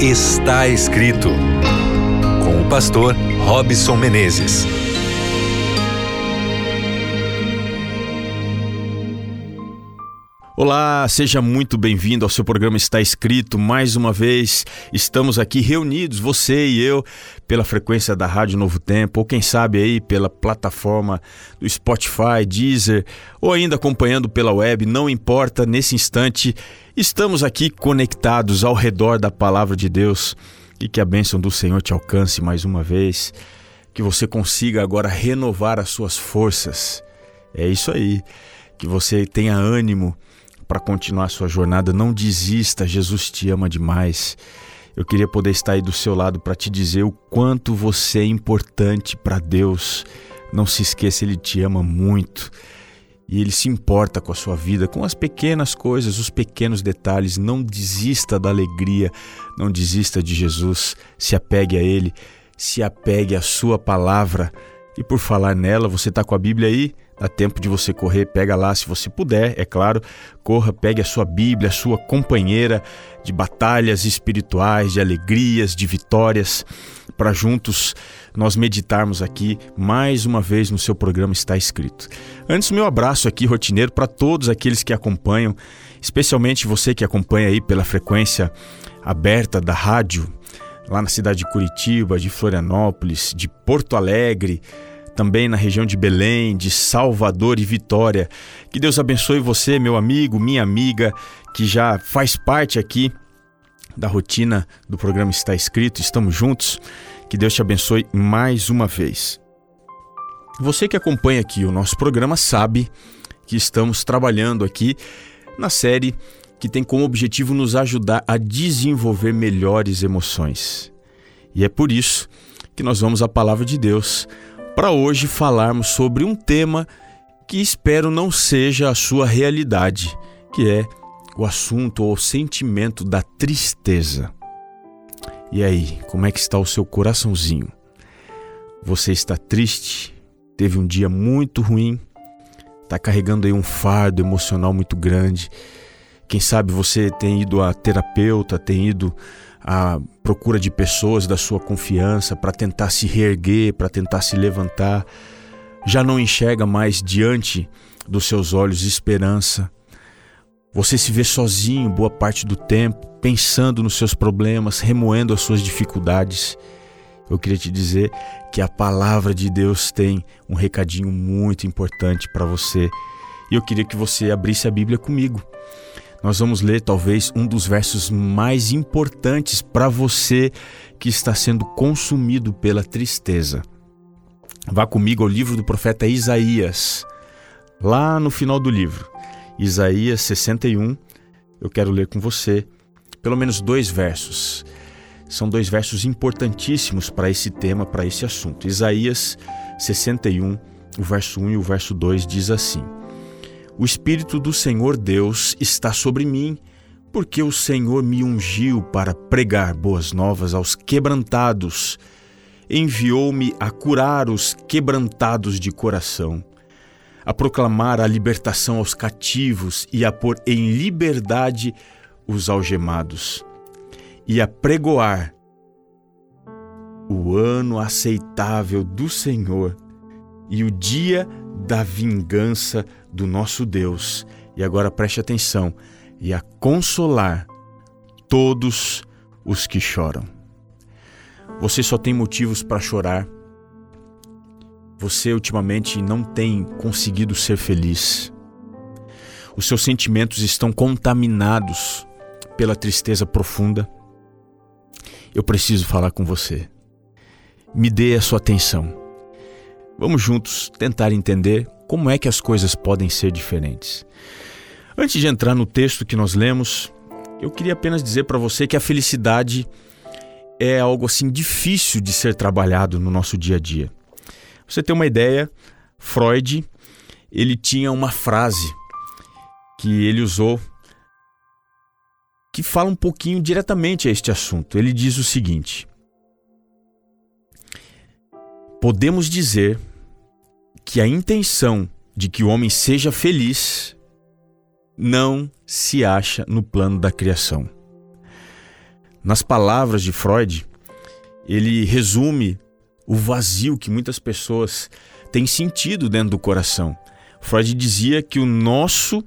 Está escrito com o pastor Robson Menezes. Olá, seja muito bem-vindo ao seu programa Está Escrito. Mais uma vez, estamos aqui reunidos, você e eu, pela frequência da Rádio Novo Tempo, ou quem sabe aí pela plataforma do Spotify, Deezer, ou ainda acompanhando pela web, não importa, nesse instante, estamos aqui conectados ao redor da palavra de Deus e que a bênção do Senhor te alcance mais uma vez, que você consiga agora renovar as suas forças. É isso aí, que você tenha ânimo para continuar sua jornada. Não desista, Jesus te ama demais. Eu queria poder estar aí do seu lado para te dizer o quanto você é importante para Deus. Não se esqueça, Ele te ama muito e Ele se importa com a sua vida, com as pequenas coisas, os pequenos detalhes. Não desista da alegria, não desista de Jesus. Se apegue a Ele, se apegue à Sua palavra. E por falar nela, você está com a Bíblia aí? Dá tempo de você correr, pega lá se você puder, é claro. Corra, pegue a sua Bíblia, a sua companheira de batalhas espirituais, de alegrias, de vitórias, para juntos nós meditarmos aqui mais uma vez no seu programa Está Escrito. Antes, meu abraço aqui rotineiro para todos aqueles que acompanham, especialmente você que acompanha aí pela frequência aberta da rádio, lá na cidade de Curitiba, de Florianópolis, de Porto Alegre também na região de Belém, de Salvador e Vitória. Que Deus abençoe você, meu amigo, minha amiga, que já faz parte aqui da rotina do programa Está Escrito. Estamos juntos. Que Deus te abençoe mais uma vez. Você que acompanha aqui o nosso programa sabe que estamos trabalhando aqui na série que tem como objetivo nos ajudar a desenvolver melhores emoções. E é por isso que nós vamos à palavra de Deus para hoje falarmos sobre um tema que espero não seja a sua realidade, que é o assunto ou o sentimento da tristeza. E aí, como é que está o seu coraçãozinho? Você está triste? Teve um dia muito ruim? Está carregando aí um fardo emocional muito grande? Quem sabe você tem ido a terapeuta, tem ido à procura de pessoas da sua confiança para tentar se reerguer, para tentar se levantar. Já não enxerga mais diante dos seus olhos esperança. Você se vê sozinho boa parte do tempo, pensando nos seus problemas, remoendo as suas dificuldades. Eu queria te dizer que a palavra de Deus tem um recadinho muito importante para você. E eu queria que você abrisse a Bíblia comigo nós vamos ler talvez um dos versos mais importantes para você que está sendo consumido pela tristeza. Vá comigo ao livro do profeta Isaías, lá no final do livro, Isaías 61. Eu quero ler com você pelo menos dois versos. São dois versos importantíssimos para esse tema, para esse assunto. Isaías 61, o verso 1 e o verso 2 diz assim: o Espírito do Senhor Deus está sobre mim, porque o Senhor me ungiu para pregar boas novas aos quebrantados. Enviou-me a curar os quebrantados de coração, a proclamar a libertação aos cativos e a pôr em liberdade os algemados, e a pregoar o ano aceitável do Senhor e o dia da vingança do nosso Deus. E agora preste atenção e a consolar todos os que choram. Você só tem motivos para chorar. Você ultimamente não tem conseguido ser feliz. Os seus sentimentos estão contaminados pela tristeza profunda. Eu preciso falar com você. Me dê a sua atenção. Vamos juntos tentar entender como é que as coisas podem ser diferentes. Antes de entrar no texto que nós lemos, eu queria apenas dizer para você que a felicidade é algo assim difícil de ser trabalhado no nosso dia a dia. Você tem uma ideia, Freud, ele tinha uma frase que ele usou que fala um pouquinho diretamente a este assunto. Ele diz o seguinte: Podemos dizer que a intenção de que o homem seja feliz não se acha no plano da criação. Nas palavras de Freud, ele resume o vazio que muitas pessoas têm sentido dentro do coração. Freud dizia que o nosso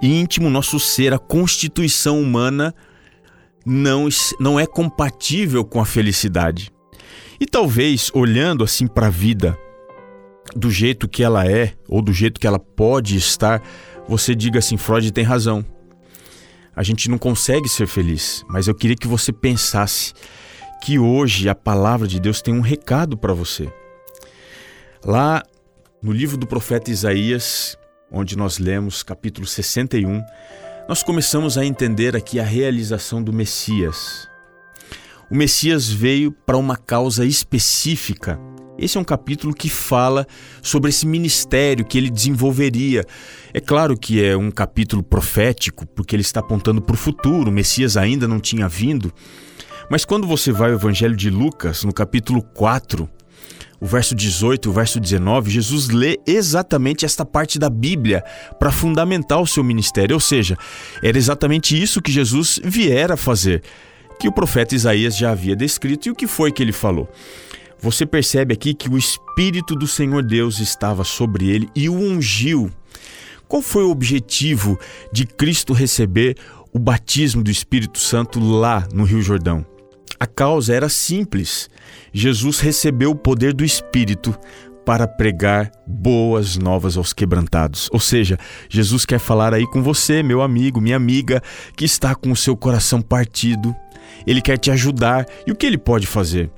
íntimo, nosso ser, a constituição humana não, não é compatível com a felicidade. E talvez, olhando assim para a vida, do jeito que ela é, ou do jeito que ela pode estar, você diga assim: Freud tem razão. A gente não consegue ser feliz, mas eu queria que você pensasse que hoje a palavra de Deus tem um recado para você. Lá no livro do profeta Isaías, onde nós lemos capítulo 61, nós começamos a entender aqui a realização do Messias. O Messias veio para uma causa específica. Esse é um capítulo que fala sobre esse ministério que ele desenvolveria. É claro que é um capítulo profético, porque ele está apontando para o futuro, o Messias ainda não tinha vindo. Mas quando você vai ao Evangelho de Lucas, no capítulo 4, o verso 18 e o verso 19, Jesus lê exatamente esta parte da Bíblia para fundamentar o seu ministério, ou seja, era exatamente isso que Jesus viera fazer, que o profeta Isaías já havia descrito e o que foi que ele falou. Você percebe aqui que o Espírito do Senhor Deus estava sobre ele e o ungiu. Qual foi o objetivo de Cristo receber o batismo do Espírito Santo lá no Rio Jordão? A causa era simples. Jesus recebeu o poder do Espírito para pregar boas novas aos quebrantados. Ou seja, Jesus quer falar aí com você, meu amigo, minha amiga, que está com o seu coração partido. Ele quer te ajudar. E o que ele pode fazer?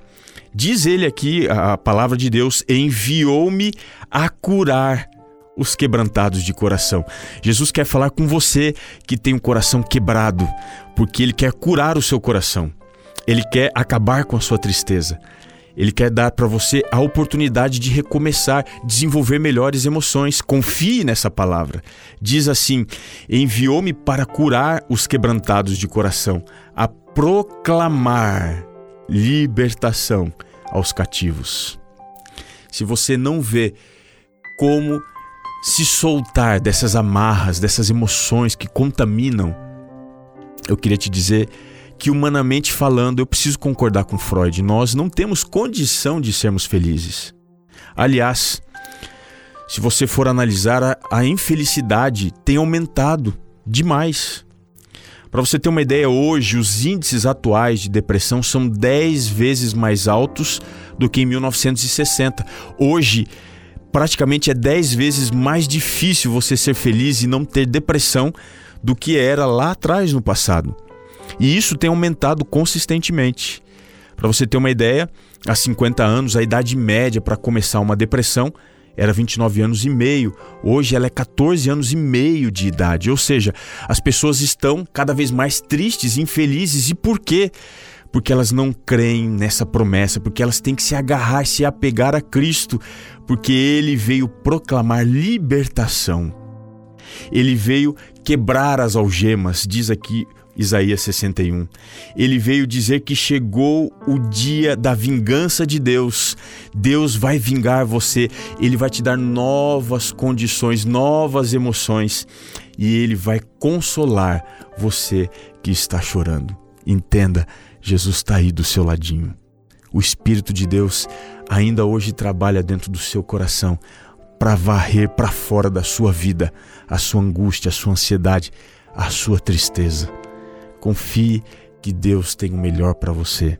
Diz ele aqui, a palavra de Deus, enviou-me a curar os quebrantados de coração. Jesus quer falar com você que tem um coração quebrado, porque ele quer curar o seu coração. Ele quer acabar com a sua tristeza. Ele quer dar para você a oportunidade de recomeçar, desenvolver melhores emoções. Confie nessa palavra. Diz assim: Enviou-me para curar os quebrantados de coração, a proclamar libertação aos cativos. Se você não vê como se soltar dessas amarras, dessas emoções que contaminam, eu queria te dizer que, humanamente falando, eu preciso concordar com Freud, nós não temos condição de sermos felizes. Aliás, se você for analisar, a, infelicidade tem aumentado demais. Para você ter uma ideia, hoje os índices atuais de depressão são 10 vezes mais altos do que em 1960. Hoje, praticamente é 10 vezes mais difícil você ser feliz e não ter depressão do que era lá atrás no passado. E isso tem aumentado consistentemente. Para você ter uma ideia, há 50 anos a idade média para começar uma depressão era 29 anos e meio. Hoje ela é 14 anos e meio de idade. Ou seja, as pessoas estão cada vez mais tristes, infelizes. E por quê? Porque elas não creem nessa promessa, porque elas têm que se agarrar, se apegar a Cristo, porque ele veio proclamar libertação. Ele veio quebrar as algemas, diz aqui Isaías 61. Ele veio dizer que chegou o dia da vingança de Deus. Deus vai vingar você, ele vai te dar novas condições, novas emoções e ele vai consolar você que está chorando. Entenda, Jesus está aí do seu ladinho. O Espírito de Deus ainda hoje trabalha dentro do seu coração para varrer para fora da sua vida a sua angústia, a sua ansiedade, a sua tristeza. Confie que Deus tem o melhor para você.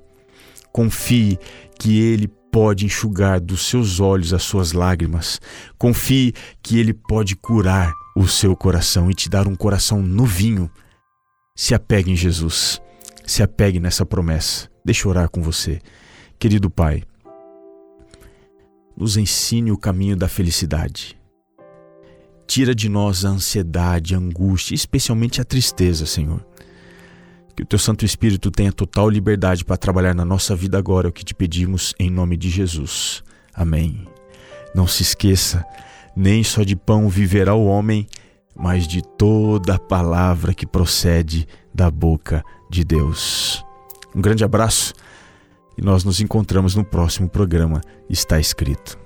Confie que Ele pode enxugar dos seus olhos as suas lágrimas. Confie que Ele pode curar o seu coração e te dar um coração novinho. Se apegue em Jesus. Se apegue nessa promessa. Deixa eu orar com você. Querido Pai, nos ensine o caminho da felicidade. Tira de nós a ansiedade, a angústia, especialmente a tristeza, Senhor. Que o teu Santo Espírito tenha total liberdade para trabalhar na nossa vida agora, é o que te pedimos em nome de Jesus. Amém. Não se esqueça, nem só de pão viverá o homem, mas de toda palavra que procede da boca de Deus. Um grande abraço e nós nos encontramos no próximo programa Está Escrito.